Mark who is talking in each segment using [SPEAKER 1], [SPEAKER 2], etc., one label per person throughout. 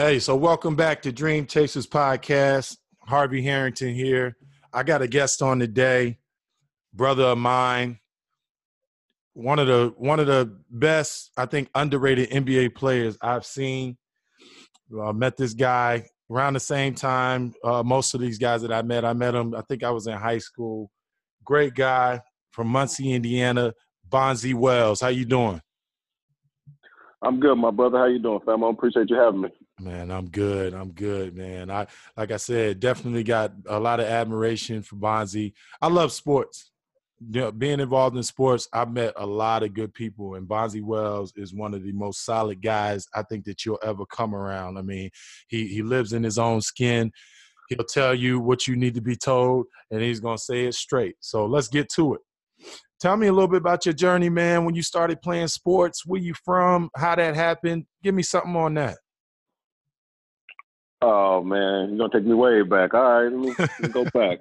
[SPEAKER 1] Hey, so welcome back to Dream Chasers Podcast. Harvey Harrington here. I got a guest on today, brother of mine, one of the one of the best, I think, underrated NBA players I've seen. I met this guy around the same time. Uh, most of these guys that I met, I met him. I think I was in high school. Great guy from Muncie, Indiana. Bonzi Wells, how you doing?
[SPEAKER 2] I'm good, my brother. How you doing, fam? I appreciate you having me.
[SPEAKER 1] Man, I'm good. I'm good, man. I like I said, definitely got a lot of admiration for Bonzi. I love sports. You know, being involved in sports, I've met a lot of good people, and Bonzi Wells is one of the most solid guys I think that you'll ever come around. I mean, he he lives in his own skin. He'll tell you what you need to be told, and he's gonna say it straight. So let's get to it. Tell me a little bit about your journey, man. When you started playing sports, where you from, how that happened. Give me something on that.
[SPEAKER 2] Oh man, you're gonna take me way back. All right, let me, let me go back.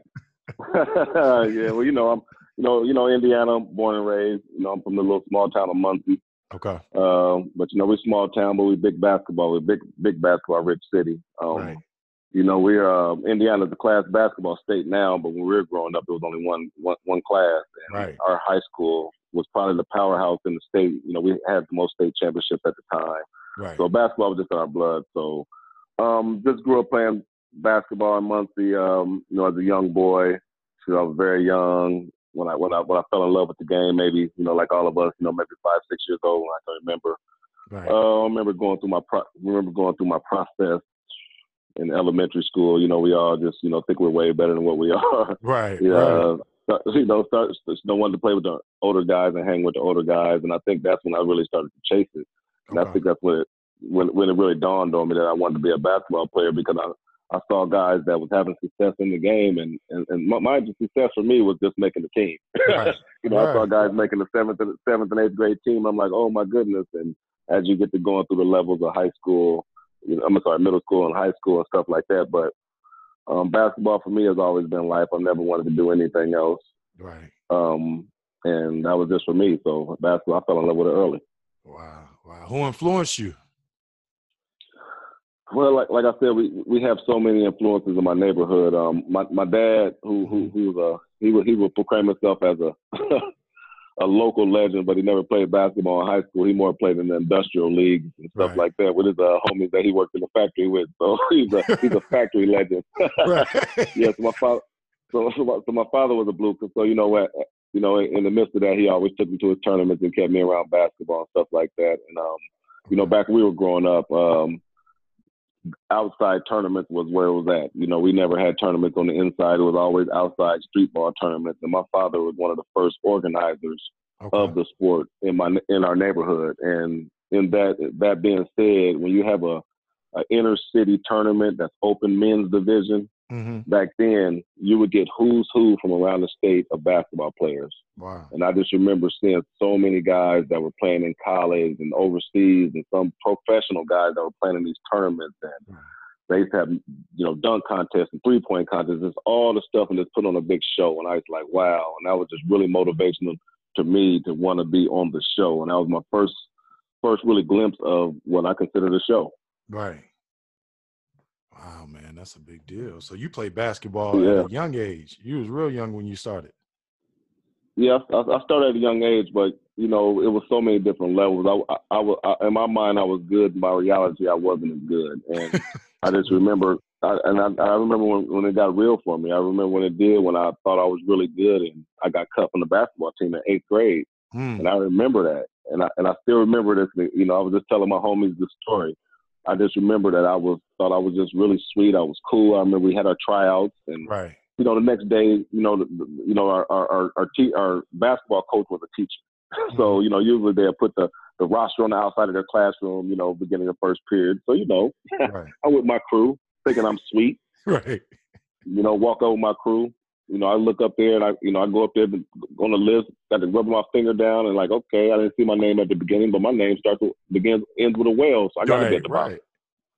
[SPEAKER 2] yeah, well, you know, I'm, you know, you know, Indiana, born and raised. You know, I'm from the little small town of Muncie.
[SPEAKER 1] Okay.
[SPEAKER 2] Um, but you know, we're small town, but we big basketball. We're big, big basketball rich city. Um,
[SPEAKER 1] Right.
[SPEAKER 2] You know, we're uh, Indiana's a class basketball state now, but when we were growing up, there was only one, one, one class. And
[SPEAKER 1] Right.
[SPEAKER 2] Our high school was probably the powerhouse in the state. You know, we had the most state championships at the time.
[SPEAKER 1] Right.
[SPEAKER 2] So basketball was just in our blood. So um, just grew up playing basketball in Muncie. Um, you know, as a young boy, so I was very young when I when I when I fell in love with the game. Maybe you know, like all of us, you know, maybe five six years old. When I can remember.
[SPEAKER 1] Right.
[SPEAKER 2] Uh, I remember going through my pro- remember going through my process in elementary school. You know, we all just you know think we're way better than what we are.
[SPEAKER 1] right.
[SPEAKER 2] Yeah,
[SPEAKER 1] Right.
[SPEAKER 2] you know, start no one to play with the older guys and hang with the older guys, and I think that's when I really started to chase it. And I think that's when it when when it really dawned on me that I wanted to be a basketball player because I I saw guys that was having success in the game, and and, and my, my success for me was just making the team.
[SPEAKER 1] Right.
[SPEAKER 2] you know, I saw guys making the seventh and seventh and eighth grade team. I'm like, oh my goodness! And as you get to going through the levels of high school, you know, I'm sorry, middle school and high school and stuff like that, but um, basketball for me has always been life. I've never wanted to do anything else.
[SPEAKER 1] Right.
[SPEAKER 2] Um, and that was just for me. So basketball, I fell in love with it early.
[SPEAKER 1] Wow. Wow. Who influenced you?
[SPEAKER 2] Well, like like I said, we we have so many influences in my neighborhood. Um, my my dad, who who who was a he would he would proclaim himself as a a local legend, but he never played basketball in high school. He more played in the industrial leagues and stuff
[SPEAKER 1] Right.
[SPEAKER 2] like that with his uh, homies that he worked in the factory with. So he's a he's a factory legend.
[SPEAKER 1] right.
[SPEAKER 2] yes, my father. So, so my- so my father was a blue. So you know what? You know, in, in the midst of that, he always took me to his tournaments and kept me around basketball and stuff like that. And um, you know, back when we were growing up, um, outside tournaments was where it was at. You know, we never had tournaments on the inside. It was always outside street ball tournaments. And my father was one of the first organizers
[SPEAKER 1] Okay.
[SPEAKER 2] of the sport in my in our neighborhood. And in that that being said, when you have a, a inner city tournament that's open men's division,
[SPEAKER 1] hmm
[SPEAKER 2] back then you would get who's who from around the state of basketball players.
[SPEAKER 1] Wow.
[SPEAKER 2] And I just remember seeing so many guys that were playing in college and overseas and some professional guys that were playing in these tournaments and
[SPEAKER 1] Right.
[SPEAKER 2] they used to have, you know, dunk contests and three point contests, just all the stuff and just put on a big show. And I was like, wow. And that was just really motivational to me to want to be on the show. And that was my first first really glimpse of what I consider the show.
[SPEAKER 1] Right. Wow, man, that's a big deal. So you played basketball
[SPEAKER 2] Yeah.
[SPEAKER 1] at a young age. You was real young when you started.
[SPEAKER 2] Yeah, I, I started at a young age, but you know, it was so many different levels. I, I, I was, I, in my mind, I was good. In my reality, I wasn't as good, and I just remember, I, and I, I remember when, when it got real for me. I remember when it did, when I thought I was really good, and I got cut from the basketball team in eighth grade,
[SPEAKER 1] Hmm.
[SPEAKER 2] and I remember that, and I and I still remember this. You know, I was just telling my homies the story. I just remember that I was thought I was just really sweet. I was cool. I remember we had our tryouts, and
[SPEAKER 1] Right.
[SPEAKER 2] you know, the next day, you know, the, you know, our our our, our, te- our basketball coach was a teacher, so mm-hmm. you know, usually they'll put the the roster on the outside of their classroom, you know, beginning of first period. So you know,
[SPEAKER 1] Right.
[SPEAKER 2] I'm with my crew, thinking I'm sweet.
[SPEAKER 1] Right.
[SPEAKER 2] You know, walk over with my crew. You know, I look up there and I, you know, I go up there on the list, got to rub my finger down and like, okay, I didn't see my name at the beginning, but my name starts with, begins ends with a whale, so I got to
[SPEAKER 1] right.
[SPEAKER 2] get the
[SPEAKER 1] right.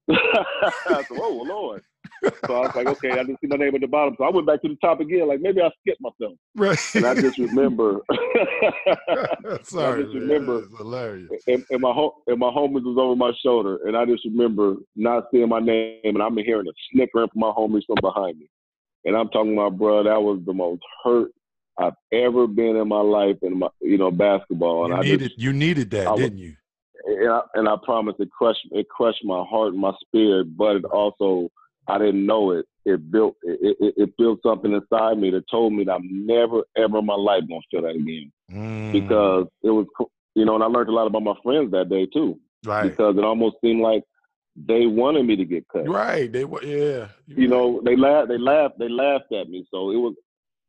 [SPEAKER 2] I said, oh Lord. so I was like, okay, I didn't see my name at the bottom. So I went back to the top again, like maybe I skipped myself.
[SPEAKER 1] Right.
[SPEAKER 2] And I just remember.
[SPEAKER 1] Sorry,
[SPEAKER 2] I just remember.
[SPEAKER 1] Hilarious.
[SPEAKER 2] And, and my home and my homies was over my shoulder, and I just remember not seeing my name, and I'm hearing a snickering from my homies from behind me. And I'm talking about, bro, that was the most hurt I've ever been in my life in my, you know, basketball. And
[SPEAKER 1] You
[SPEAKER 2] I
[SPEAKER 1] needed
[SPEAKER 2] just,
[SPEAKER 1] you needed that,
[SPEAKER 2] I
[SPEAKER 1] didn't you?
[SPEAKER 2] And I, and I promise it crushed, it crushed my heart and my spirit, but it also, I didn't know it. It built, it, it, it built something inside me that told me that I'm never, ever in my life gonna feel that again
[SPEAKER 1] Mm,
[SPEAKER 2] because it was, you know, and I learned a lot about my friends that day too
[SPEAKER 1] right,
[SPEAKER 2] because it almost seemed like they wanted me to get cut.
[SPEAKER 1] right. They were, yeah.
[SPEAKER 2] you know, they laughed, they laughed, they laughed at me. So it was,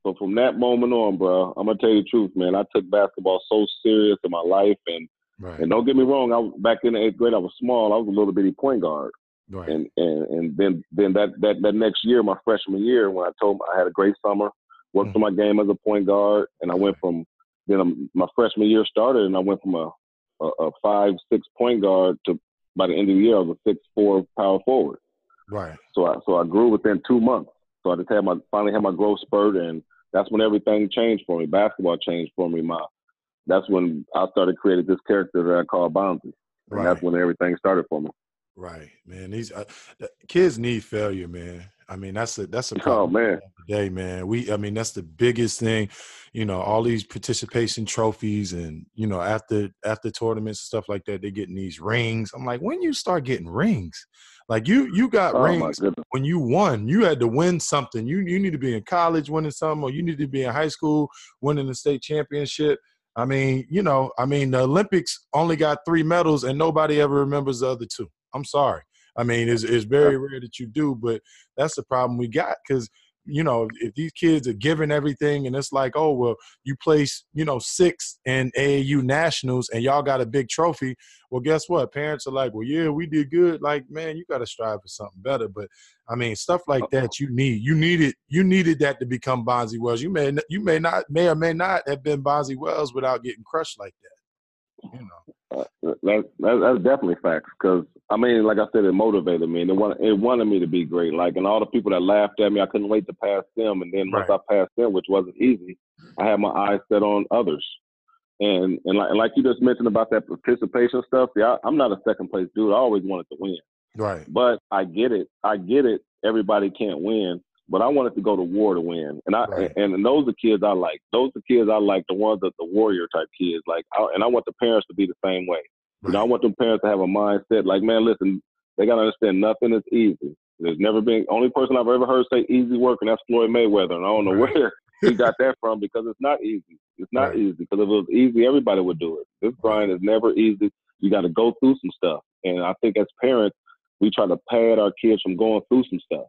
[SPEAKER 2] so from that moment on, bro, I'm gonna tell you the truth, man. I took basketball so serious in my life, and
[SPEAKER 1] right,
[SPEAKER 2] and don't get me wrong, I was back in the eighth grade, I was small. I was a little bitty point guard,
[SPEAKER 1] right,
[SPEAKER 2] and and and then then that that that next year, my freshman year, when I told I had a great summer, worked
[SPEAKER 1] Mm.
[SPEAKER 2] on my game as a point guard, and I went from then um, my freshman year started, and I went from a a, a five six point guard to by the end of the year, I was a six four power forward.
[SPEAKER 1] right.
[SPEAKER 2] So I so I grew within two months. So I just had my finally had my growth spurt, and that's when everything changed for me. Basketball changed for me. My that's when I started creating this character that I call and
[SPEAKER 1] Right.
[SPEAKER 2] that's when everything started for me.
[SPEAKER 1] Right, man. These uh, kids need failure, man. I mean, that's a that's a
[SPEAKER 2] Oh
[SPEAKER 1] problem
[SPEAKER 2] man,
[SPEAKER 1] today, man. We, I mean, that's the biggest thing. You know, all these participation trophies, and you know, after after tournaments and stuff like that, they're getting these rings. I'm like, when you start getting rings, like you you got
[SPEAKER 2] oh
[SPEAKER 1] rings when you won. You had to win something. You you need to be in college winning something, or you need to be in high school winning the state championship. I mean, you know, I mean, the Olympics only got three medals, and nobody ever remembers the other two. I'm sorry. I mean, it's, it's very rare that you do, but that's the problem we got because you know if these kids are given everything and it's like, oh well, you place you know sixth in AAU nationals and y'all got a big trophy. Well, guess what? Parents are like, well, yeah, we did good. Like, man, you got to strive for something better. But I mean, stuff like that you need. You needed you needed that to become Bonzi Wells. You may you may not may or may not have been Bonzi Wells without getting crushed like that. You know.
[SPEAKER 2] Uh, that, that that's definitely facts. Because I mean, like I said, it motivated me, and it wanted it wanted me to be great. Like, and all the people that laughed at me, I couldn't wait to pass them. And then once
[SPEAKER 1] Right.
[SPEAKER 2] I passed them, which wasn't easy, I had my eyes set on others. And and like, and like you just mentioned about that participation stuff, see, I, I'm not a second place dude. I always wanted to win.
[SPEAKER 1] Right.
[SPEAKER 2] But I get it. I get it. Everybody can't win. But I wanted to go to war to win. And I
[SPEAKER 1] Right.
[SPEAKER 2] and, and those are kids I like. Those are kids I like, the ones that the warrior type kids. Like I, and I want the parents to be the same way. You know, I want the parents to have a mindset like, man, listen, they gotta understand nothing is easy. There's never been only person I've ever heard say easy work, and that's Floyd Mayweather. And I don't know
[SPEAKER 1] Right.
[SPEAKER 2] where he got that from because it's not easy. It's not
[SPEAKER 1] Right.
[SPEAKER 2] easy because if it was easy, everybody would do it. This grind is never easy. You got to go through some stuff, and I think as parents, we try to pad our kids from going through some stuff,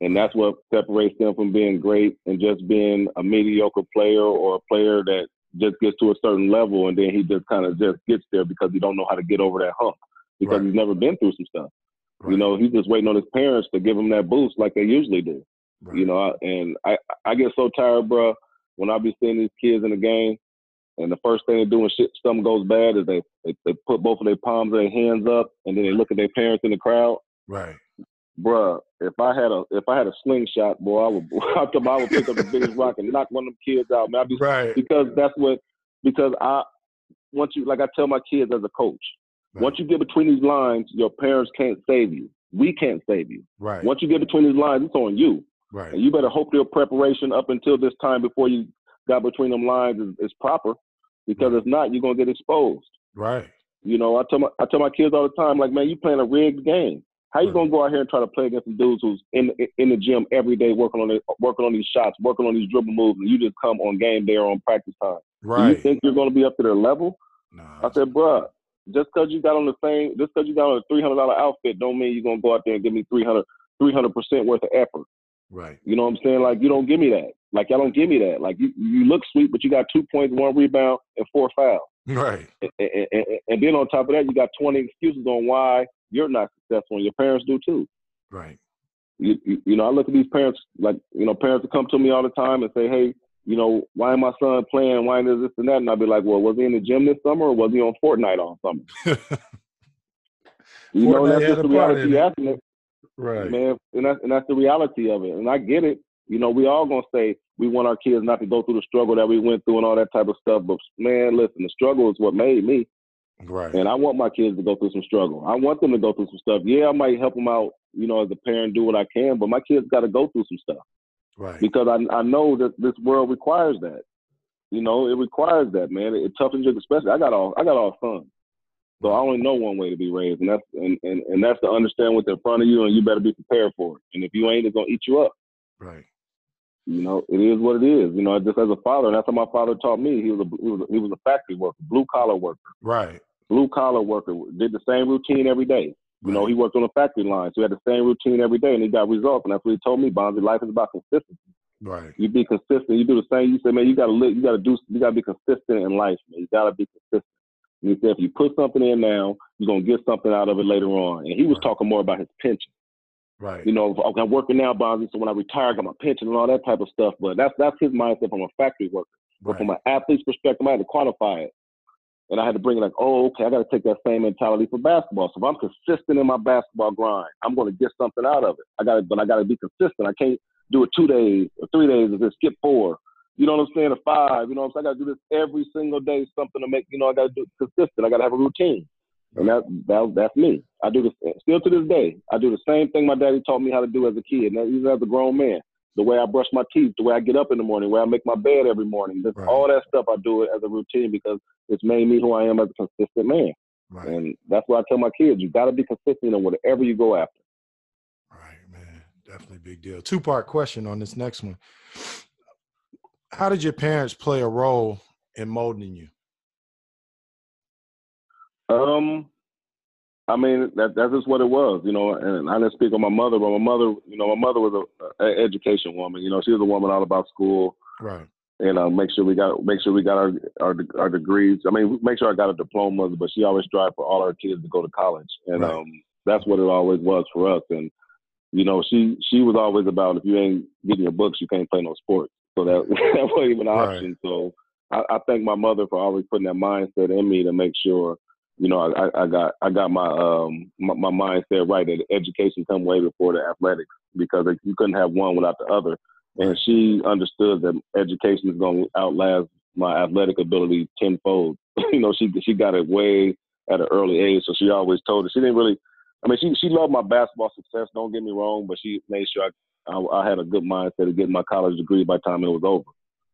[SPEAKER 2] and that's what separates them from being great and just being a mediocre player or a player that just gets to a certain level and then he just kind of just gets there because he don't know how to get over that hump because
[SPEAKER 1] Right.
[SPEAKER 2] he's never been through some stuff.
[SPEAKER 1] Right.
[SPEAKER 2] You know, he's just waiting on his parents to give him that boost like they usually do.
[SPEAKER 1] Right.
[SPEAKER 2] You know, and I I get so tired, bro, when I be seeing these kids in the game, and the first thing they do when shit something goes bad is they, they they put both of their palms and their hands up, and then they look at their parents in the crowd.
[SPEAKER 1] Right.
[SPEAKER 2] Bruh, if I had a if I had a slingshot, boy, I would I would I would pick up the biggest rock and knock one of them kids out. Man, I'd be
[SPEAKER 1] Right.
[SPEAKER 2] because that's what because I once you like I tell my kids as a coach,
[SPEAKER 1] Right.
[SPEAKER 2] once you get between these lines, your parents can't save you. We can't save you.
[SPEAKER 1] Right.
[SPEAKER 2] Once you get between these lines, it's on you.
[SPEAKER 1] Right.
[SPEAKER 2] And you better hope your preparation up until this time before you got between them lines is, is proper. Because
[SPEAKER 1] Right.
[SPEAKER 2] if not, you're gonna get exposed.
[SPEAKER 1] Right.
[SPEAKER 2] You know, I tell my I tell my kids all the time, like, man, you playing a rigged game. How you gonna go out here and try to play against some dudes who's in in the gym every day working on it, working on these shots, working on these dribble moves, and you just come on game day or on practice time? Do you think you're gonna be up to their level?
[SPEAKER 1] Nah,
[SPEAKER 2] I said, bruh, just because you got on the same, just because you got on a three hundred dollar outfit, don't mean you're gonna go out there and give me 300 percent worth of effort.
[SPEAKER 1] right.
[SPEAKER 2] You know what I'm saying? Like you don't give me that. Like y'all don't give me that. Like you, you look sweet, but you got two points, one rebound, and four fouls.
[SPEAKER 1] Right.
[SPEAKER 2] And, and, and, and then on top of that, you got 20 excuses on why you're not successful, and your parents do too.
[SPEAKER 1] Right.
[SPEAKER 2] You, you, you know, I look at these parents like you know, parents that come to me all the time and say, hey. You know, why am my son playing? Why is this and that? And I'll be like, well, was he in the gym this summer or was he on Fortnite all summer? You know,
[SPEAKER 1] Fortnite
[SPEAKER 2] that's just the reality
[SPEAKER 1] in
[SPEAKER 2] you
[SPEAKER 1] it.
[SPEAKER 2] asking.
[SPEAKER 1] Right.
[SPEAKER 2] Man, and that's and that's the reality of it. And I get it. You know, we all gonna say we want our kids not to go through the struggle that we went through and all that type of stuff. But man, listen, the struggle is what made me.
[SPEAKER 1] Right.
[SPEAKER 2] And I want my kids to go through some struggle. I want them to go through some stuff. Yeah, I might help them out, you know, as a parent, do what I can, but my kids got to go through some stuff.
[SPEAKER 1] Right.
[SPEAKER 2] Because I I know that this world requires that. You know, it requires that, man. It, it toughens you, especially. I got all I got all sons, so I only know one way to be raised, and that's and, and, and that's to understand what's in front of you, and you better be prepared for it. And if you ain't, it's gonna eat you up.
[SPEAKER 1] Right.
[SPEAKER 2] You know, it is what it is. You know, just as a father, and that's what my father taught me. He was a he was a, he was a factory worker, blue collar worker,
[SPEAKER 1] Right.
[SPEAKER 2] blue collar worker. Did the same routine every day. You know, he worked on a factory line, so he had the same routine every day, and he got results. And that's what he told me, Bonzi. Life is about consistency.
[SPEAKER 1] Right.
[SPEAKER 2] You be consistent. You do the same. You say, man, you gotta live. You gotta do. You gotta be consistent in life, man. You gotta be consistent. And he said, if you put something in now, you're gonna get something out of it later on. And he was
[SPEAKER 1] Right.
[SPEAKER 2] talking more about his pension.
[SPEAKER 1] Right.
[SPEAKER 2] You know, I'm working now, Bonzi, so when I retire, I got my pension and all that type of stuff. But that's that's his mindset from a factory worker. But from an athlete's perspective, I had to quantify it. And I had to bring it like, oh, okay, I got to take that same mentality for basketball. So if I'm consistent in my basketball grind, I'm going to get something out of it. I got to, but I got to be consistent. I can't do it two days or three days and then skip four. You know what I'm saying? Or five. You know what I'm saying? I got to do this every single day, something to make, you know, I got to do it consistent. I got to have a routine. And that, that that's me. I do this still to this day. I do the same thing my daddy taught me how to do as a kid, and even as a grown man. The way I brush my teeth, the way I get up in the morning, the way I make my bed every morning. Just
[SPEAKER 1] Right.
[SPEAKER 2] all that stuff I do it as a routine because it's made me who I am as a consistent man.
[SPEAKER 1] Right.
[SPEAKER 2] And that's why I tell my kids, you got to be consistent in whatever you go after.
[SPEAKER 1] Right, man. Definitely big deal. Two part question on this next one. How did your parents play a role in molding you?
[SPEAKER 2] Um, I mean that that's just what it was, you know. And I didn't speak on my mother, but my mother, you know, my mother was a, a education woman. You know, she was a woman all about school
[SPEAKER 1] Right.
[SPEAKER 2] and uh, make sure we got make sure we got our, our our degrees. I mean, make sure I got a diploma, but she always tried for all our kids to go to college, and
[SPEAKER 1] Right.
[SPEAKER 2] um, that's what it always was for us. And you know, she she was always about if you ain't getting your books, you can't play no sports. So that that wasn't even an
[SPEAKER 1] Right.
[SPEAKER 2] option. So I, I thank my mother for always putting that mindset in me to make sure. You know, I, I got I got my um my, my mindset right that education come way before the athletics because you couldn't have one without the other and she understood that education is going to outlast my athletic ability tenfold. you know, she she got it way at an early age, so she always told us she didn't really. I mean, she she loved my basketball success. Don't get me wrong, but she made sure I I, I had a good mindset of getting my college degree by the time it was over.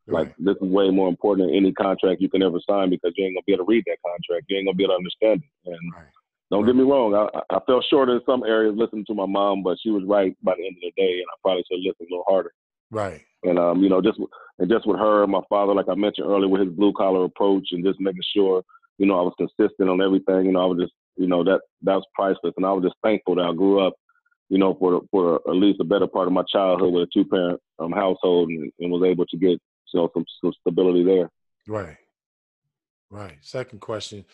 [SPEAKER 2] Like this is way more important than any contract you can ever sign because you ain't gonna be able to read that contract. You ain't gonna be able to understand it. And
[SPEAKER 1] Right.
[SPEAKER 2] don't get me wrong, I, I fell short in some areas listening to my mom, but she was right by the end of the day, and I probably should have listened a little harder.
[SPEAKER 1] Right.
[SPEAKER 2] And um, you know, just and just with her and my father, like I mentioned earlier, with his blue collar approach and just making sure, you know, I was consistent on everything. You know, I was just, you know, that that was priceless, and I was just thankful that I grew up, you know, for for at least a better part of my childhood with a two parent um, household and, and was able to get, you know, some, some stability there.
[SPEAKER 1] Right. Right. Second question.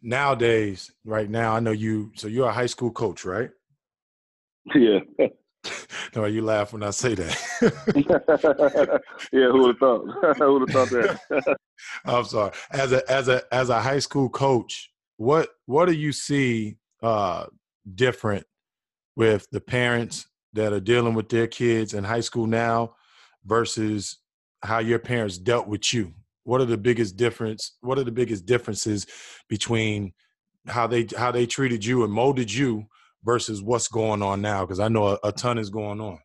[SPEAKER 1] Nowadays, right now, I know you. So you're a high school coach, right?
[SPEAKER 2] yeah,
[SPEAKER 1] No, you laugh when I say that.
[SPEAKER 2] yeah. Who would have thought? who would have thought that?
[SPEAKER 1] I'm sorry. As a as a as a high school coach, what what do you see uh different with the parents that are dealing with their kids in high school now versus how your parents dealt with you? What are the biggest difference? What are the biggest differences between how they how they treated you and molded you versus what's going on now? Because I know a, a ton is going on.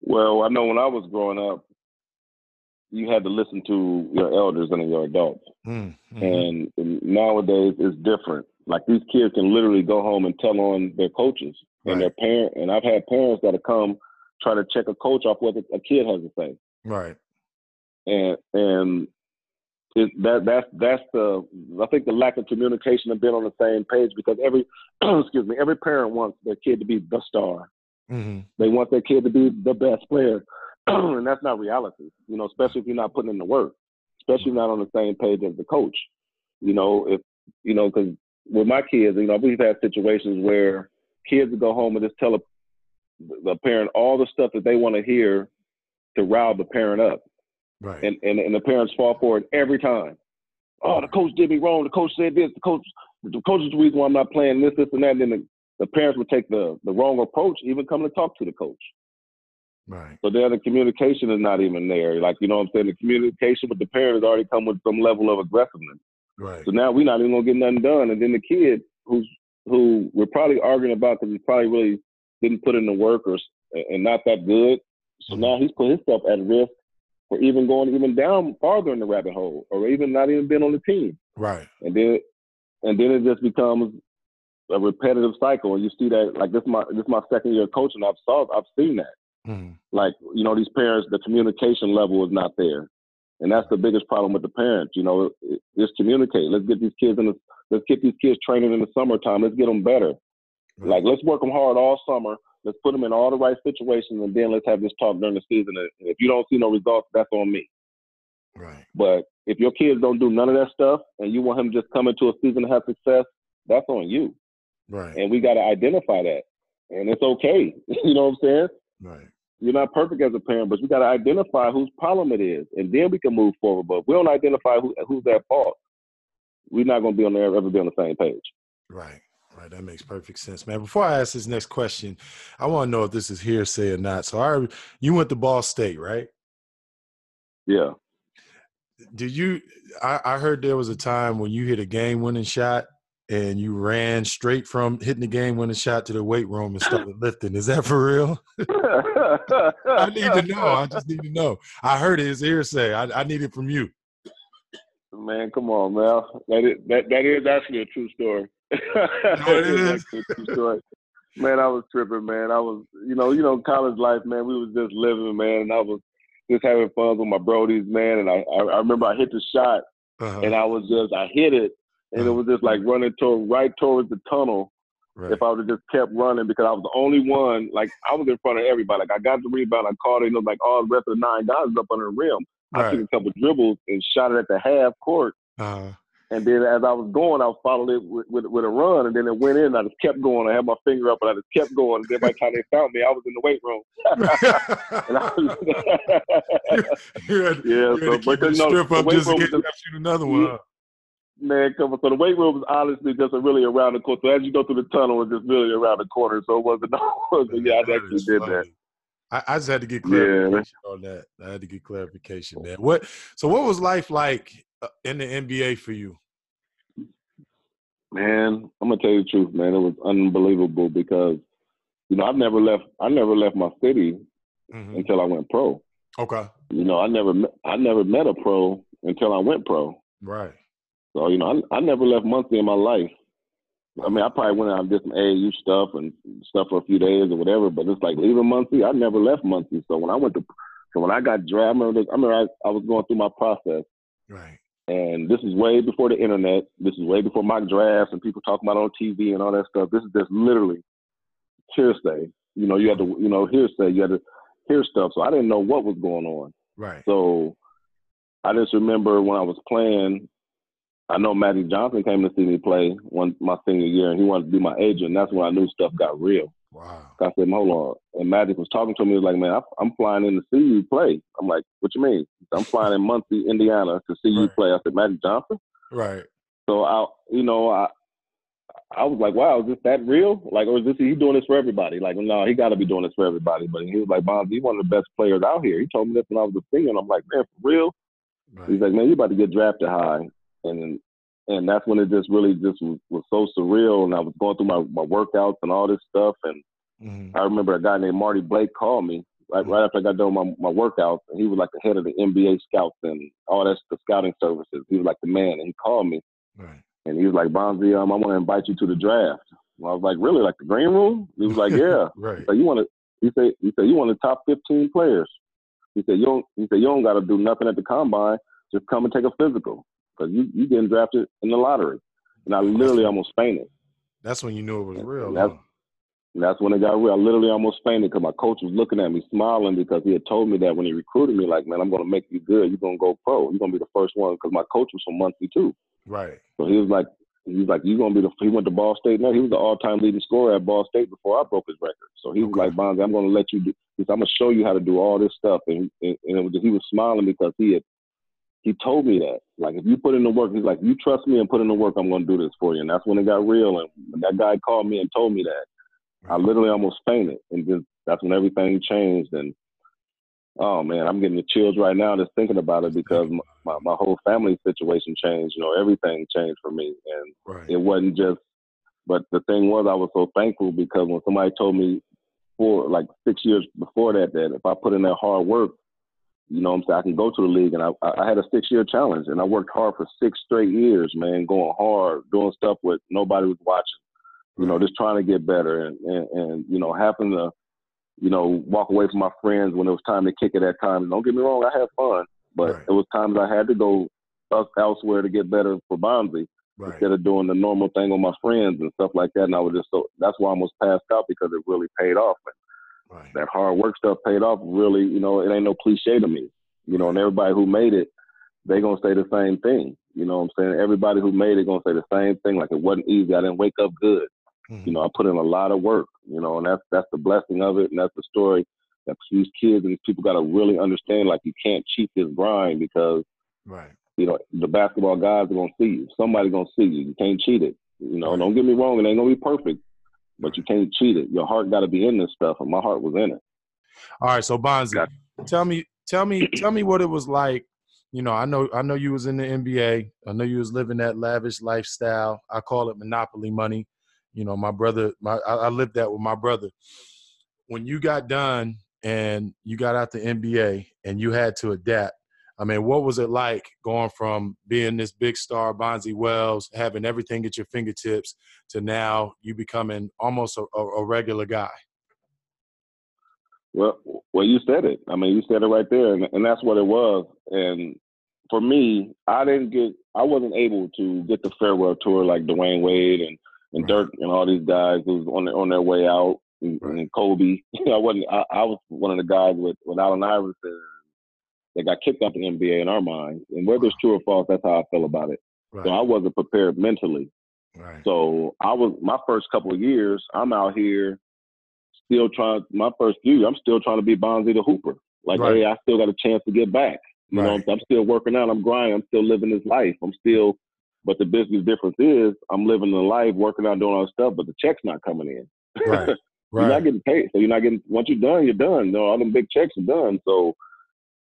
[SPEAKER 2] well, I know when I was growing up, you had to listen to your elders and your adults.
[SPEAKER 1] Mm, mhm.
[SPEAKER 2] And, and nowadays it's different. Like these kids can literally go home and tell on their coaches and their parent. And I've had parents that have come try to check a coach off what a kid has to say.
[SPEAKER 1] Right.
[SPEAKER 2] And and it, that that's that's the I think the lack of communication and being on the same page because every excuse me every parent wants their kid to be the star.
[SPEAKER 1] hmm
[SPEAKER 2] They want their kid to be the best player, and that's not reality. You know, especially if you're not putting in the work, especially not on the same page as the coach. You know, if you know, because with my kids, you know, we've had situations where kids would go home and just tell a, the parent all the stuff that they want to hear to rile the parent up,
[SPEAKER 1] Right.
[SPEAKER 2] and, and and the parents fall for it every time. Oh, the coach did me wrong. The coach said this. The coach, the coach is the reason why I'm not playing this, this, and that. And then the the parents would take the the wrong approach, even coming to talk to the coach.
[SPEAKER 1] Right.
[SPEAKER 2] So there, the communication is not even there. Like you know, what I'm saying the communication with the parent has already come with some level of aggressiveness.
[SPEAKER 1] Right.
[SPEAKER 2] So now we're not even gonna get nothing done, and then the kid who's who we're probably arguing about because he probably really didn't put in the work or and not that good. So mm-hmm. now he's put himself at risk for even going even down farther in the rabbit hole, or even not even being on the team.
[SPEAKER 1] Right.
[SPEAKER 2] And then and then it just becomes a repetitive cycle, and you see that like this is my this is my second year coaching. I've saw I've seen that. Mm-hmm. Like you know these parents, the communication level is not there, and that's the biggest problem with the parents. You know, just communicate. Let's get these kids in the let's get these kids training in the summertime. Let's get them better. Right. Like let's work them hard all summer. Let's put them in all the right situations, and then let's have this talk during the season. And if you don't see no results, that's on me.
[SPEAKER 1] Right.
[SPEAKER 2] But if your kids don't do none of that stuff, and you want him just come into a season to have success, that's on you.
[SPEAKER 1] Right.
[SPEAKER 2] And we got to identify that, and it's okay. you know what I'm saying?
[SPEAKER 1] Right.
[SPEAKER 2] You're not perfect as a parent, but we got to identify whose problem it is, and then we can move forward. But if we don't identify who, who's at fault, we're not going to be on there ever be on the same page.
[SPEAKER 1] Right. Right, that makes perfect sense, man. Before I ask this next question, I want to know if this is hearsay or not. So, I you went to Ball State, right?
[SPEAKER 2] Yeah.
[SPEAKER 1] Did you? I, I heard there was a time when you hit a game-winning shot and you ran straight from hitting the game-winning shot to the weight room and started lifting. Is that for real? I need to know. I just need to know. I heard it. It's hearsay. I, I need it from you.
[SPEAKER 2] Man, come on, man. That is, that, that is actually a true story.
[SPEAKER 1] It
[SPEAKER 2] is. Man, I was tripping, man. I was, you know, you know, college life, man. We was just living, man. And I was just having fun with my brodies, man. And I, I, I remember I hit the shot, uh-huh. and I was just, I hit it, and uh-huh. it was just like running toward right towards the tunnel. Right. If I would have just kept running, because I was the only one, like I was in front of everybody. Like I got the rebound, I caught it, and it was like all the rest of the nine guys up under the rim. Right. I took a couple dribbles and shot it at the half court. Uh-huh. And then as I was going, I followed it with, with, with, a run, and then it went in. I just kept going. I had my finger up, and I just kept going. And then by the time they found me, I was in the weight room.
[SPEAKER 1] was, yeah, so because no, strip up just to get shoot another one. Yeah,
[SPEAKER 2] man, come on. So the weight room was honestly just a really around the corner. So as you go through the tunnel, it's just really around the corner. So it wasn't. Yeah, I actually did funny. that.
[SPEAKER 1] I, I, just had to get clarification yeah. on that. I had to get clarification man. What? So what was life like in the NBA for you?
[SPEAKER 2] Man, I'm gonna tell you the truth, man. It was unbelievable because you know I've never left. I never left my city mm-hmm. until I went pro.
[SPEAKER 1] Okay.
[SPEAKER 2] You know, I never met, I never met a pro until I went pro.
[SPEAKER 1] Right.
[SPEAKER 2] So you know, I, I never left Muncie in my life. I mean, I probably went out and did some AAU stuff and stuff for a few days or whatever, but it's like leaving Muncie. I never left Muncie. So when I went to, so when I got drafted, I remember, I, remember I, I was going through my process.
[SPEAKER 1] Right.
[SPEAKER 2] And this is way before the internet. This is way before mock drafts and people talking about on TV and all that stuff. This is just literally hearsay. You know, you had to, you know, hearsay. You had to hear stuff. So I didn't know what was going on.
[SPEAKER 1] Right.
[SPEAKER 2] So I just remember when I was playing, I know Magic Johnson came to see me play one my senior year, and he wanted to be my agent. And that's when I knew stuff got real.
[SPEAKER 1] Wow.
[SPEAKER 2] I said, hold on. And Magic was talking to me. He was like, man, I'm flying in to see you play. I'm like, what you mean? I'm flying in Muncie, Indiana to see right. you play. I said, Magic Johnson?
[SPEAKER 1] Right.
[SPEAKER 2] So I, you know, I, I was like, wow, is this that real? Like, or is this he doing this for everybody? Like, no, he got to be doing this for everybody. But he was like, Bonds, he's one of the best players out here. He told me this when I was a senior. And I'm like, man, for real? Right. He's like, man, you about to get drafted high. And and that's when it just really just was, was so surreal. And I was going through my, my workouts and all this stuff. And mm-hmm. I remember a guy named Marty Blake called me right, mm-hmm. right after I got done with my, my workouts. And he was like the head of the NBA scouts and all that's the scouting services. He was like the man. And he called me.
[SPEAKER 1] Right.
[SPEAKER 2] And he was like, Bonzi, um, I want to invite you to the draft. I was like, really? Like the green room? He was like, yeah.
[SPEAKER 1] right.
[SPEAKER 2] So you want to, he said, he said, you want the top 15 players. He said, you don't, he said, you don't got to do nothing at the combine. Just come and take a physical because you you getting drafted in the lottery, and I literally almost fainted.
[SPEAKER 1] That's when you knew it was real.
[SPEAKER 2] That's, that's when it got real. I literally almost fainted because my coach was looking at me smiling because he had told me that when he recruited me, like, man, I'm going to make you good. You're going to go pro. You're going to be the first one because my coach was from Muncie too.
[SPEAKER 1] Right.
[SPEAKER 2] So he was like, he was like, you're going to be the. He went to Ball State. No, he was the all-time leading scorer at Ball State before I broke his record. So he was like, Bonzi, I'm going to let you do. I'm going to show you how to do all this stuff. And, and, and was, he was smiling because he had he told me that. Like, if you put in the work, he's like, you trust me and put in the work, I'm going to do this for you. And that's when it got real. And when that guy called me and told me that, I literally almost fainted. And just that's when everything changed. And oh man, I'm getting the chills right now just thinking about it because my, my, my whole family situation changed. You know, everything changed for me. And
[SPEAKER 1] Right.
[SPEAKER 2] it wasn't just, but the thing was, I was so thankful because when somebody told me for like six years before that, that if I put in that hard work, you know what I'm saying, I can go to the league. And I, I had a six year challenge and I worked hard for six straight years, man, going hard, doing stuff with nobody was watching, you know, just trying to get better and, and, and, you know, having to, you know, walk away from my friends when it was time to kick it. at that time. Don't get me wrong, I had fun, but
[SPEAKER 1] Right.
[SPEAKER 2] it was times I had to go elsewhere to get better for Bonzi
[SPEAKER 1] Right.
[SPEAKER 2] instead of doing the normal thing with my friends and stuff like that. And I was just so that's why I almost passed out because it really paid off. And
[SPEAKER 1] Right.
[SPEAKER 2] that hard work stuff paid off. Really, you know, it ain't no cliche to me. You know, and everybody who made it, they gonna say the same thing. You know what I'm saying? Everybody who made it gonna say the same thing. Like it wasn't easy. I didn't wake up good.
[SPEAKER 1] Mhm.
[SPEAKER 2] You know, I put in a lot of work. You know, and that's that's the blessing of it, and that's the story that these kids and these people got to really understand. Like you can't cheat this grind because
[SPEAKER 1] Right.
[SPEAKER 2] you know, the basketball guys are gonna see you. Somebody's gonna see you. You can't cheat it. You know,
[SPEAKER 1] Right.
[SPEAKER 2] don't get me wrong, it ain't gonna be perfect, but you can't cheat it. Your heart gotta be in this stuff, and my heart was in it.
[SPEAKER 1] All right, so Bonzi,
[SPEAKER 2] Got-
[SPEAKER 1] tell me, tell me, tell me what it was like. You know, I know, I know you was in the NBA. I know you was living that lavish lifestyle. I call it monopoly money. You know, my brother, my I, I lived that with my brother. When you got done and you got out the NBA and you had to adapt, I mean, what was it like going from being this big star, Bonzi Wells, having everything at your fingertips, to now you becoming almost a, a, regular guy?
[SPEAKER 2] Well, well, you said it. I mean, you said it right there, and, and that's what it was. And for me, I didn't get, I wasn't able to get the farewell tour like Dwyane Wade and, and
[SPEAKER 1] Right.
[SPEAKER 2] Dirk and all these guys who was on their on their way out, and,
[SPEAKER 1] Right.
[SPEAKER 2] and Kobe. I wasn't. I, I was one of the guys with with Allen Iverson that got kicked out the NBA in our mind. And whether it's true or false, that's how I feel about it.
[SPEAKER 1] Right.
[SPEAKER 2] So I wasn't prepared mentally.
[SPEAKER 1] right.
[SPEAKER 2] So I was my first couple of years. I'm out here still trying. My first few, I'm still trying to be Bonzi the Hooper. Like,
[SPEAKER 1] Right.
[SPEAKER 2] hey, I still got a chance to get back. You know, I'm still working out. I'm grinding. I'm still living this life. I'm still. But the business difference is I'm living the life, working out, doing all this stuff, but the check's not coming in.
[SPEAKER 1] Right.
[SPEAKER 2] You're not getting paid. So you're not getting once you're done, you're done. You know, all them big checks are done. So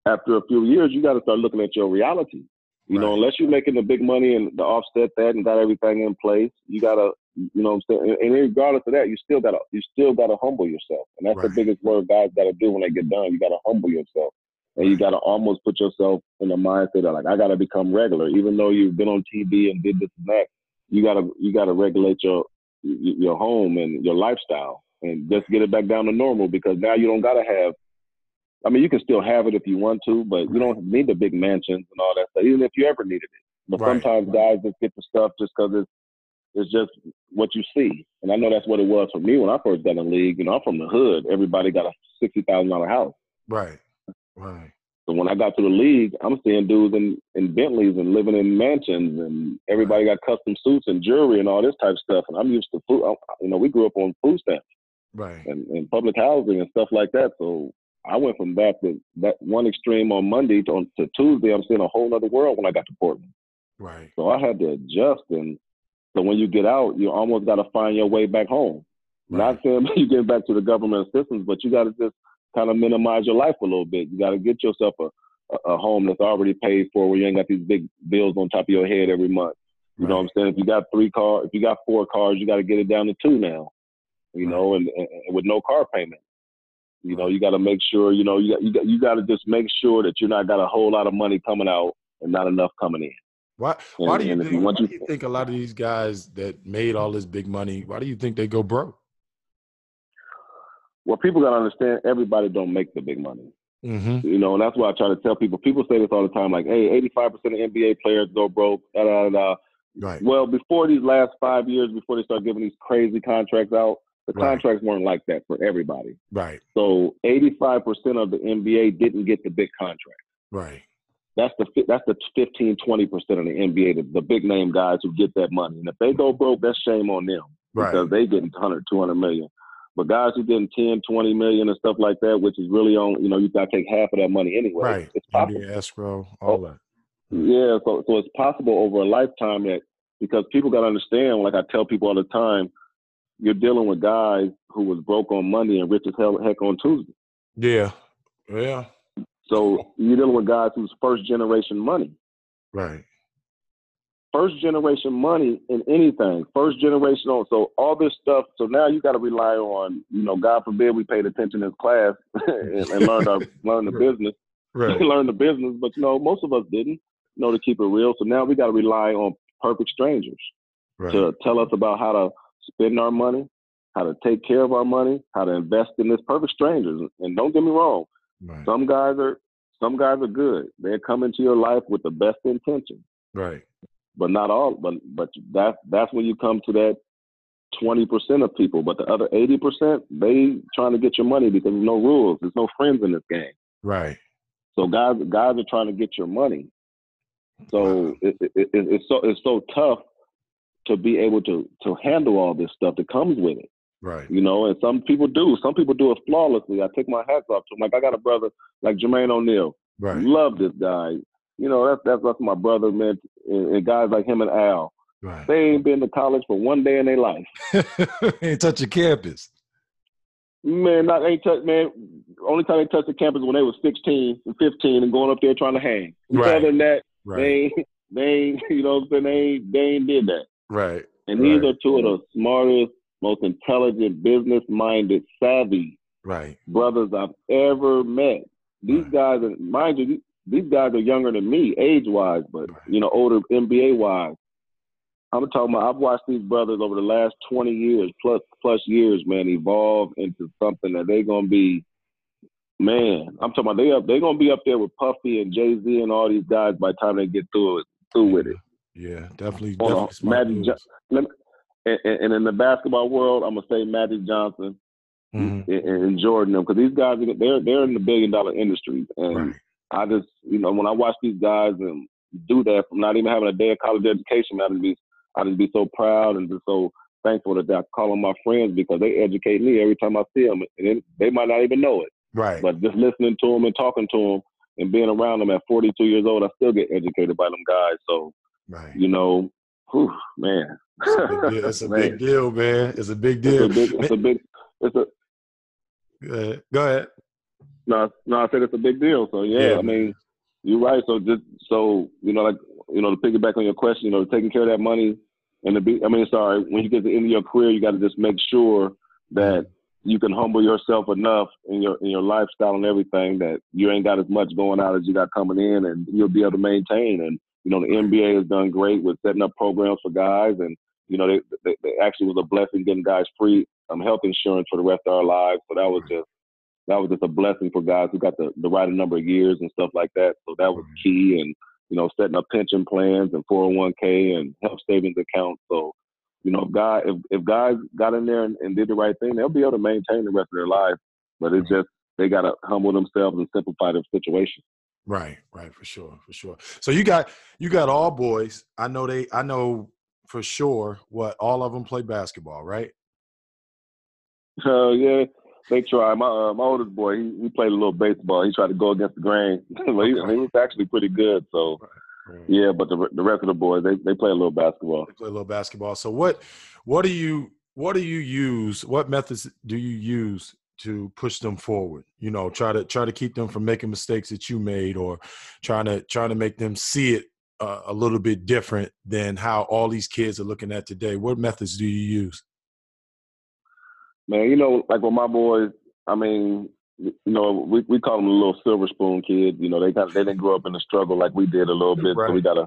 [SPEAKER 2] after a few years, you got to start looking at your reality. You know, unless you're making the big money and to offset that and got everything in place, you gotta, you know, what I'm saying. And, and regardless of that, you still gotta, you still gotta humble yourself, and that's
[SPEAKER 1] Right.
[SPEAKER 2] the biggest word guys gotta do when they get done. You gotta humble yourself, and you gotta almost put yourself in the mindset of like, I gotta become regular, even though you've been on TV and did this and that. You gotta, you gotta regulate your, your home and your lifestyle, and just get it back down to normal because now you don't gotta have I mean, you can still have it if you want to, but you don't need the big mansions and all that stuff, even if you ever needed it. But
[SPEAKER 1] Right.
[SPEAKER 2] sometimes guys just get the stuff just because it's it's just what you see. And I know that's what it was for me when I first got in the league. You know, I'm from the hood. Everybody got a sixty thousand dollar house.
[SPEAKER 1] Right. Right.
[SPEAKER 2] So when I got to the league, I'm seeing dudes in, in Bentleys and living in mansions, and everybody got custom suits and jewelry and all this type of stuff. And I'm used to food. I- You know, we grew up on food stamps
[SPEAKER 1] Right.
[SPEAKER 2] and, and public housing and stuff like that. So I went from that to that one extreme on Monday to, to Tuesday. I'm seeing a whole other world when I got to Portland.
[SPEAKER 1] Right.
[SPEAKER 2] So I had to adjust. And so when you get out, you almost got to find your way back home. Not saying you get back to the government assistance, but you got to just kind of minimize your life a little bit. You got to get yourself a, a, a home that's already paid for where you ain't got these big bills on top of your head every month. You know what I'm saying? If you got three cars, if you got four cars, you got to get it down to two now. You know, and, and, and with no car payment. You know, you got to make sure. You know, you got you got you got to just make sure that you're not got a whole lot of money coming out and not enough coming in.
[SPEAKER 1] Why? Why
[SPEAKER 2] And-
[SPEAKER 1] do you
[SPEAKER 2] and if you
[SPEAKER 1] think? Why
[SPEAKER 2] you-
[SPEAKER 1] do you think a lot of these guys that made all this big money? Why do you think they go broke?
[SPEAKER 2] Well, people got to understand. Everybody don't make the big money.
[SPEAKER 1] Mm-hmm.
[SPEAKER 2] You know, and that's why I try to tell people. People say this all the time, like, "Hey, 85% of NBA players go broke." Da, da, da.
[SPEAKER 1] Right.
[SPEAKER 2] Well, before these last five years, before they start giving these crazy contracts out, the
[SPEAKER 1] Right.
[SPEAKER 2] contracts weren't like that for everybody.
[SPEAKER 1] Right.
[SPEAKER 2] So 85% of the NBA didn't get the big contract.
[SPEAKER 1] Right.
[SPEAKER 2] That's the that's the 15, 20% of the NBA, the, the big name guys who get that money. And if they go broke, that's shame on them
[SPEAKER 1] Right.
[SPEAKER 2] because they getting 100, 200 million. But guys who getting 10, 20 million and stuff like that, which is really on, you know, you got to take half of that money anyway.
[SPEAKER 1] Right.
[SPEAKER 2] It's possible.
[SPEAKER 1] NBA escrow, all oh, that.
[SPEAKER 2] Yeah, so so it's possible over a lifetime that because people got to understand. Like I tell people all the time, you're dealing with guys who was broke on Monday and rich as hell heck on Tuesday.
[SPEAKER 1] Yeah, yeah.
[SPEAKER 2] So you're dealing with guys who's first generation money.
[SPEAKER 1] Right.
[SPEAKER 2] First generation money in anything. First generation on. So all this stuff. So now you got to rely on, you know, God forbid we paid attention in class and, and learned our learn the business.
[SPEAKER 1] Right.
[SPEAKER 2] learn the business, but you know, most of us didn't. You know, to keep it real. So now we got to rely on perfect strangers
[SPEAKER 1] Right.
[SPEAKER 2] to tell us about how to spend our money, how to take care of our money, how to invest in this perfect strangers. And don't get me wrong,
[SPEAKER 1] Right.
[SPEAKER 2] some guys are some guys are good. They come into your life with the best intention,
[SPEAKER 1] Right.
[SPEAKER 2] but not all. But but that's that's when you come to that twenty percent of people. But the other eighty percent, they trying to get your money because there's no rules, there's no friends in this game.
[SPEAKER 1] Right.
[SPEAKER 2] So guys guys are trying to get your money. So it, it, it, it's so it's so tough to be able to to handle all this stuff that comes with it.
[SPEAKER 1] Right.
[SPEAKER 2] You know, and some people do. Some people do it flawlessly. I take my hats off to them. Like I got a brother like Jermaine O'Neal.
[SPEAKER 1] Right.
[SPEAKER 2] Love this guy. You know, that's that's, that's my brother, man. And, and guys like him and Al,
[SPEAKER 1] Right.
[SPEAKER 2] they ain't been to college for one day in their life.
[SPEAKER 1] Ain't touch a campus.
[SPEAKER 2] Man, not ain't touch man. Only time they touched the campus when they was 16 and 15 and going up there trying to hang.
[SPEAKER 1] Right.
[SPEAKER 2] Other than that,
[SPEAKER 1] Right.
[SPEAKER 2] they ain't, they ain't, you know what I'm saying? They ain't, they ain't did that.
[SPEAKER 1] Right.
[SPEAKER 2] And these are two of the smartest, most intelligent, business-minded, savvy
[SPEAKER 1] Right.
[SPEAKER 2] brothers I've ever met. These
[SPEAKER 1] Right.
[SPEAKER 2] guys, are, mind you, these- guys are younger than me, age-wise, but you know, older NBA-wise. I'm talking about. I've watched these brothers over the last 20 years, plus plus years, man, evolve into something that they're gonna be. Man, I'm talking about they up. They're gonna be up there with Puffy and Jay Z and all these guys by the time they get through it, through with it.
[SPEAKER 1] Yeah. Definitely.
[SPEAKER 2] Hold.
[SPEAKER 1] Definitely
[SPEAKER 2] Magic
[SPEAKER 1] moves.
[SPEAKER 2] And, and, and in the basketball world, I'm gonna say Magic Johnson
[SPEAKER 1] Mhm.
[SPEAKER 2] and, and Jordan because these guys they're they're in the billion dollar industries, and
[SPEAKER 1] Right.
[SPEAKER 2] I just you know when I watch these guys and do that from not even having a day of college education, I just be I just be so proud and just so thankful that I call them my friends because they educate me every time I see them, and they might not even know it,
[SPEAKER 1] Right.
[SPEAKER 2] but just listening to them and talking to them and being around them at 42 years old, I still get educated by them guys. So
[SPEAKER 1] right.
[SPEAKER 2] you know, whew, man,
[SPEAKER 1] It's a big deal. It's a
[SPEAKER 2] Man.
[SPEAKER 1] big deal. It's a big
[SPEAKER 2] It's
[SPEAKER 1] deal.
[SPEAKER 2] a big, it's a big, it's a
[SPEAKER 1] Go ahead. Go ahead.
[SPEAKER 2] no, no. I said it's a big deal. So yeah,
[SPEAKER 1] Yeah,
[SPEAKER 2] I mean, you're right. So just so you know, like you know, to piggyback on your question, you know, taking care of that money and the be, I mean, sorry, when you get to the end of your career, you got to just make sure that mm-hmm. you can humble yourself enough in your in your lifestyle and everything that you ain't got as much going out as you got coming in, and you'll be able to maintain. And you know, the NBA has done great with setting up programs for guys, and you know, they, they, they actually was a blessing getting guys free um, health insurance for the rest of our lives. So that was just that was just a blessing for guys who got the, the right number of years and stuff like that. So that was key, and you know, setting up pension plans and 401k and health savings accounts. So you know, if guy if, if guys got in there and, and did the right thing, they'll be able to maintain the rest of their life. But it's just they got to humble themselves and simplify their situation.
[SPEAKER 1] Right, right, for sure, for sure. So you got you got all boys. I know they. I know for sure what all of them play basketball, right?
[SPEAKER 2] Uh, yeah, they try. My uh, my oldest boy, he, he played a little baseball. He tried to go against the grain, he, he was actually pretty good. So yeah, but the the rest of the boys, they they play a little basketball.
[SPEAKER 1] They play a little basketball. So what what do you what do you use? What methods do you use to push them forward? You know, try to try to keep them from making mistakes that you made, or trying to trying to make them see it uh, a little bit different than how all these kids are looking at today. What methods do you use?
[SPEAKER 2] Man, you know, like with my boys, I mean, you know, we we call them the little silver spoon kids. You know, they got they didn't grow up in the struggle like we did a little bit, so we gotta,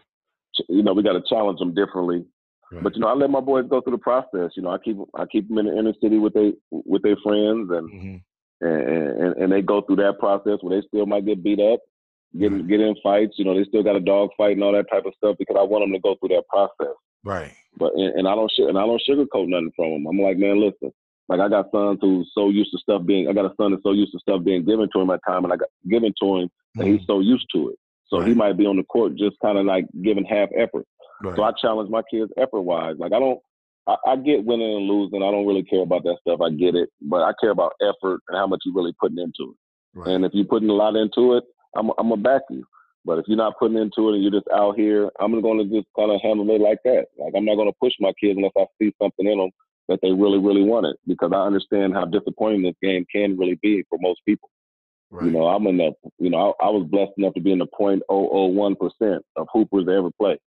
[SPEAKER 2] you know, we gotta challenge them differently.
[SPEAKER 1] Right.
[SPEAKER 2] But you know, I let my boys go through the process. You know, I keep I keep them in the inner city with they with their friends, and
[SPEAKER 1] Mhm.
[SPEAKER 2] and, and and they go through that process where they still might get beat up, get in, get in fights. You know, they still got a dog fight and all that type of stuff because I want them to go through that process.
[SPEAKER 1] Right.
[SPEAKER 2] But and, and I don't and I don't sugarcoat nothing from them. I'm like, man, listen. Like I got sons who's so used to stuff being. I got a son that's so used to stuff being given to him at time, and I got given to him, and he's so used to it. So he might be on the court just kind of like giving half effort.
[SPEAKER 1] Right.
[SPEAKER 2] So I challenge my kids effort wise. Like I don't, I, I get winning and losing. I don't really care about that stuff. I get it, but I care about effort and how much you're really putting into it.
[SPEAKER 1] right.
[SPEAKER 2] And if you're putting a lot into it, I'm I'm gonna back you. But if you're not putting into it and you're just out here, I'm going to just kind of handle it like that. Like I'm not going to push my kids unless I see something in them that they really, really want it because I understand how disappointing this game can really be for most people. Right. You know, I'm in the, you know, I, I was blessed enough to be in the 0.001% of hoopers that ever play.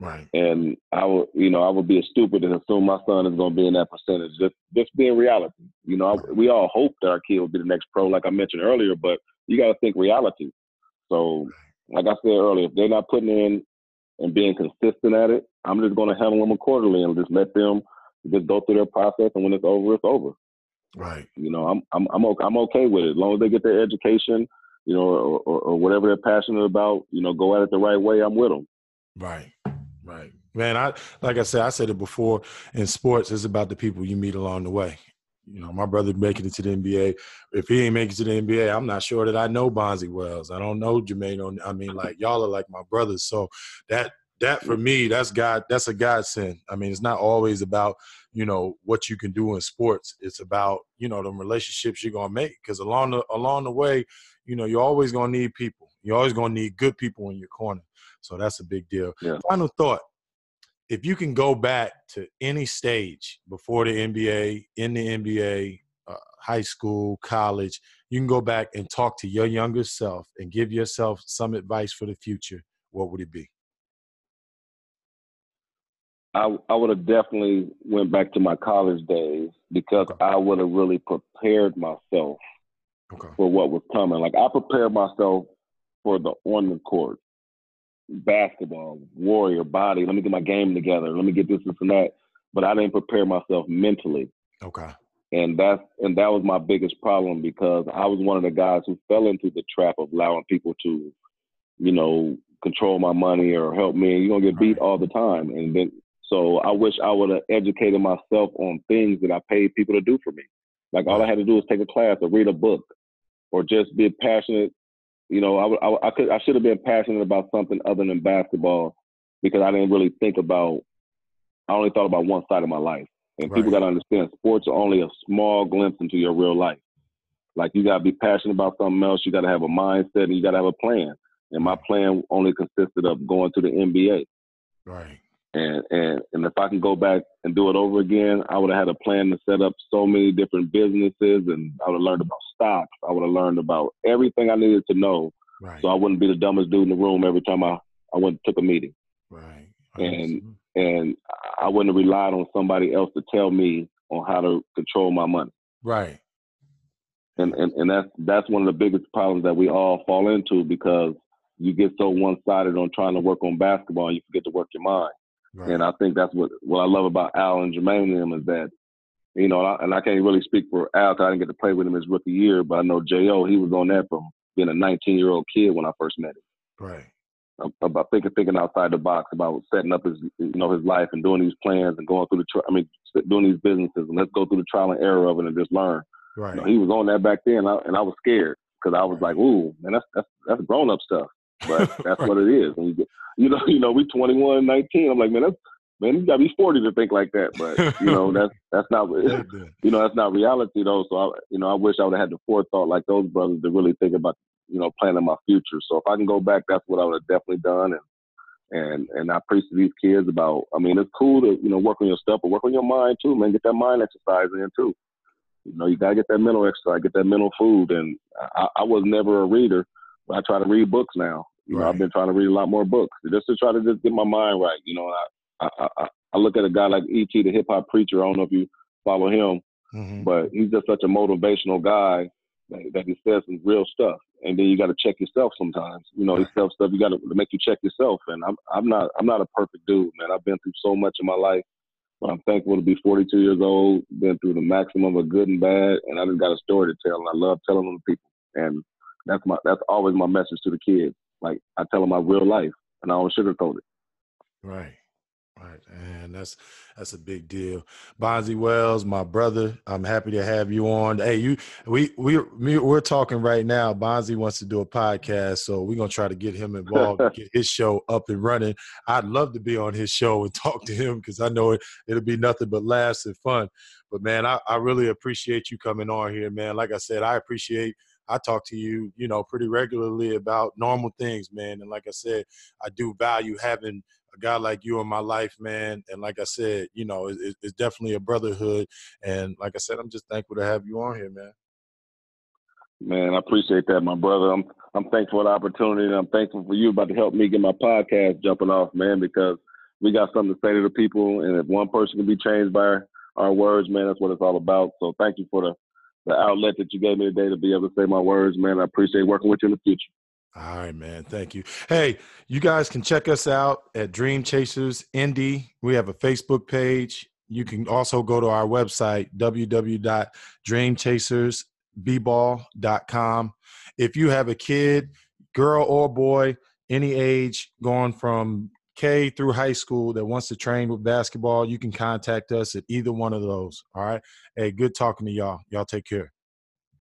[SPEAKER 1] Right.
[SPEAKER 2] And I would, you know, I would be a stupid and assume my son is going to be in that percentage. Just, just being reality. You know, I, we all hope that our kid will be the next pro, like I mentioned earlier, but you got to think reality. So, like I said earlier, if they're not putting in and being consistent at it, I'm just going to handle them accordingly and just let them just go through their process. And when it's over, it's over.
[SPEAKER 1] Right.
[SPEAKER 2] You know, I'm I'm I'm okay, I'm okay with it as long as they get their education, you know, or, or, or whatever they're passionate about. You know, go at it the right way. I'm with them.
[SPEAKER 1] Right. Right. Man, I like I said, I said it before. In sports, it's about the people you meet along the way. You know, my brother making it to the NBA. If he ain't making it to the NBA, I'm not sure that I know Bonzi Wells. I don't know Jermaine. On, I mean, like y'all are like my brothers. So that that for me, that's God. That's a godsend. I mean, it's not always about you know what you can do in sports. It's about you know the relationships you're gonna make. Because along the along the way, you know, you're always gonna need people. You're always gonna need good people in your corner. So that's a big deal.
[SPEAKER 2] Yeah.
[SPEAKER 1] Final thought. If you can go back to any stage before the NBA, in the NBA, uh, high school, college, you can go back and talk to your younger self and give yourself some advice for the future. What would it be?
[SPEAKER 2] I I would have definitely went back to my college days because okay. I would have really prepared myself
[SPEAKER 1] okay.
[SPEAKER 2] for what was coming. Like I prepared myself for the on the court basketball, warrior, body. Let me get my game together. Let me get this, this, and that. But I didn't prepare myself mentally.
[SPEAKER 1] Okay.
[SPEAKER 2] And that's and that was my biggest problem because I was one of the guys who fell into the trap of allowing people to, you know, control my money or help me. You're gonna get beat all the time. And then so I wish I would have educated myself on things that I paid people to do for me. Like all I had to do was take a class or read a book or just be passionate you know, I, I, I could I should have been passionate about something other than basketball because I didn't really think about. I only thought about one side of my life, and right. people got to understand sports are only a small glimpse into your real life. Like you got to be passionate about something else. You got to have a mindset, and you got to have a plan. And my plan only consisted of going to the NBA.
[SPEAKER 1] Right.
[SPEAKER 2] And and and if I can go back and do it over again, I would have had a plan to set up so many different businesses, and I would have learned about stocks. I would have learned about everything I needed to know,
[SPEAKER 1] right.
[SPEAKER 2] so I wouldn't be the dumbest dude in the room every time I I went and took a meeting.
[SPEAKER 1] Right.
[SPEAKER 2] And and I wouldn't have relied on somebody else to tell me on how to control my money.
[SPEAKER 1] Right.
[SPEAKER 2] And and and that's that's one of the biggest problems that we all fall into because you get so one sided on trying to work on basketball and you forget to work your mind. Right. And I think that's what what I love about Al and Jermaine and them is that, you know, and I can't really speak for Al because I didn't get to play with him his rookie year, but I know Jo he was on that from being a 19 year old kid when I first met him.
[SPEAKER 1] Right.
[SPEAKER 2] About thinking thinking outside the box about setting up his you know his life and doing these plans and going through the tri- I mean doing these businesses and let's go through the trial and error of it and just learn.
[SPEAKER 1] Right.
[SPEAKER 2] You know, he was on that back then, and I, and I was scared because I was right. like, "Ooh, man, that's that's that's grown up stuff." But that's right. what it is. And you, get, you know, you know, we 21, 19. I'm like, man, that's man, you gotta be 40 to think like that. But you know, that's that's not you know that's not reality though. So I, you know, I wish I would have had the forethought like those brothers to really think about you know planning my future. So if I can go back, that's what I would have definitely done. And and and I preach to these kids about. I mean, it's cool to you know work on your stuff, but work on your mind too, man. Get that mind exercise in too. You know, you gotta get that mental exercise, get that mental food. And I, I was never a reader, I try to read books now. You know, I've been trying to read a lot more books just to try to just get my mind right. You know, I, I, I, I look at a guy like E.T., the hip hop preacher. I don't know if you follow him,
[SPEAKER 1] mm-hmm.
[SPEAKER 2] but he's just such a motivational guy that, that he says some real stuff. And then you got to check yourself sometimes. You know, right. he stuff you got to make you check yourself. And I'm I'm not I'm not a perfect dude, man. I've been through so much in my life. But I'm thankful to be 42 years old, been through the maximum of good and bad, and I just got a story to tell, and I love telling them to people. And that's my that's always my message to the kids. Like I tell them my real life, and I don't sugarcoat it.
[SPEAKER 1] Right. Right, and that's that's a big deal. Bonzi Wells, my brother, I'm happy to have you on. Hey, you, we we we're talking right now. Bonzi wants to do a podcast, so we're gonna try to get him involved, get his show up and running. I'd love to be on his show and talk to him because I know it, it'll be nothing but laughs and fun. But man, I, I really appreciate you coming on here, man. Like I said, I appreciate I talk to you, you know, pretty regularly about normal things, man. And like I said, I do value having a guy like you in my life, man. And like I said, you know, it, it's definitely a brotherhood. And like I said, I'm just thankful to have you on here, man.
[SPEAKER 2] Man, I appreciate that, my brother. I'm I'm thankful for the opportunity, and I'm thankful for you about to help me get my podcast jumping off, man. Because we got something to say to the people, and if one person can be changed by our words, man, that's what it's all about. So thank you for the the outlet that you gave me today to be able to say my words, man. I appreciate working with you in the future.
[SPEAKER 1] All right, man. Thank you. Hey, you guys can check us out at Dream Chasers Indy. We have a Facebook page. You can also go to our website, www.dreamchasers bball.com. If you have a kid, girl or boy, any age, going from K through high school that wants to train with basketball, you can contact us at either one of those. All right. Hey, good talking to y'all. Y'all take care.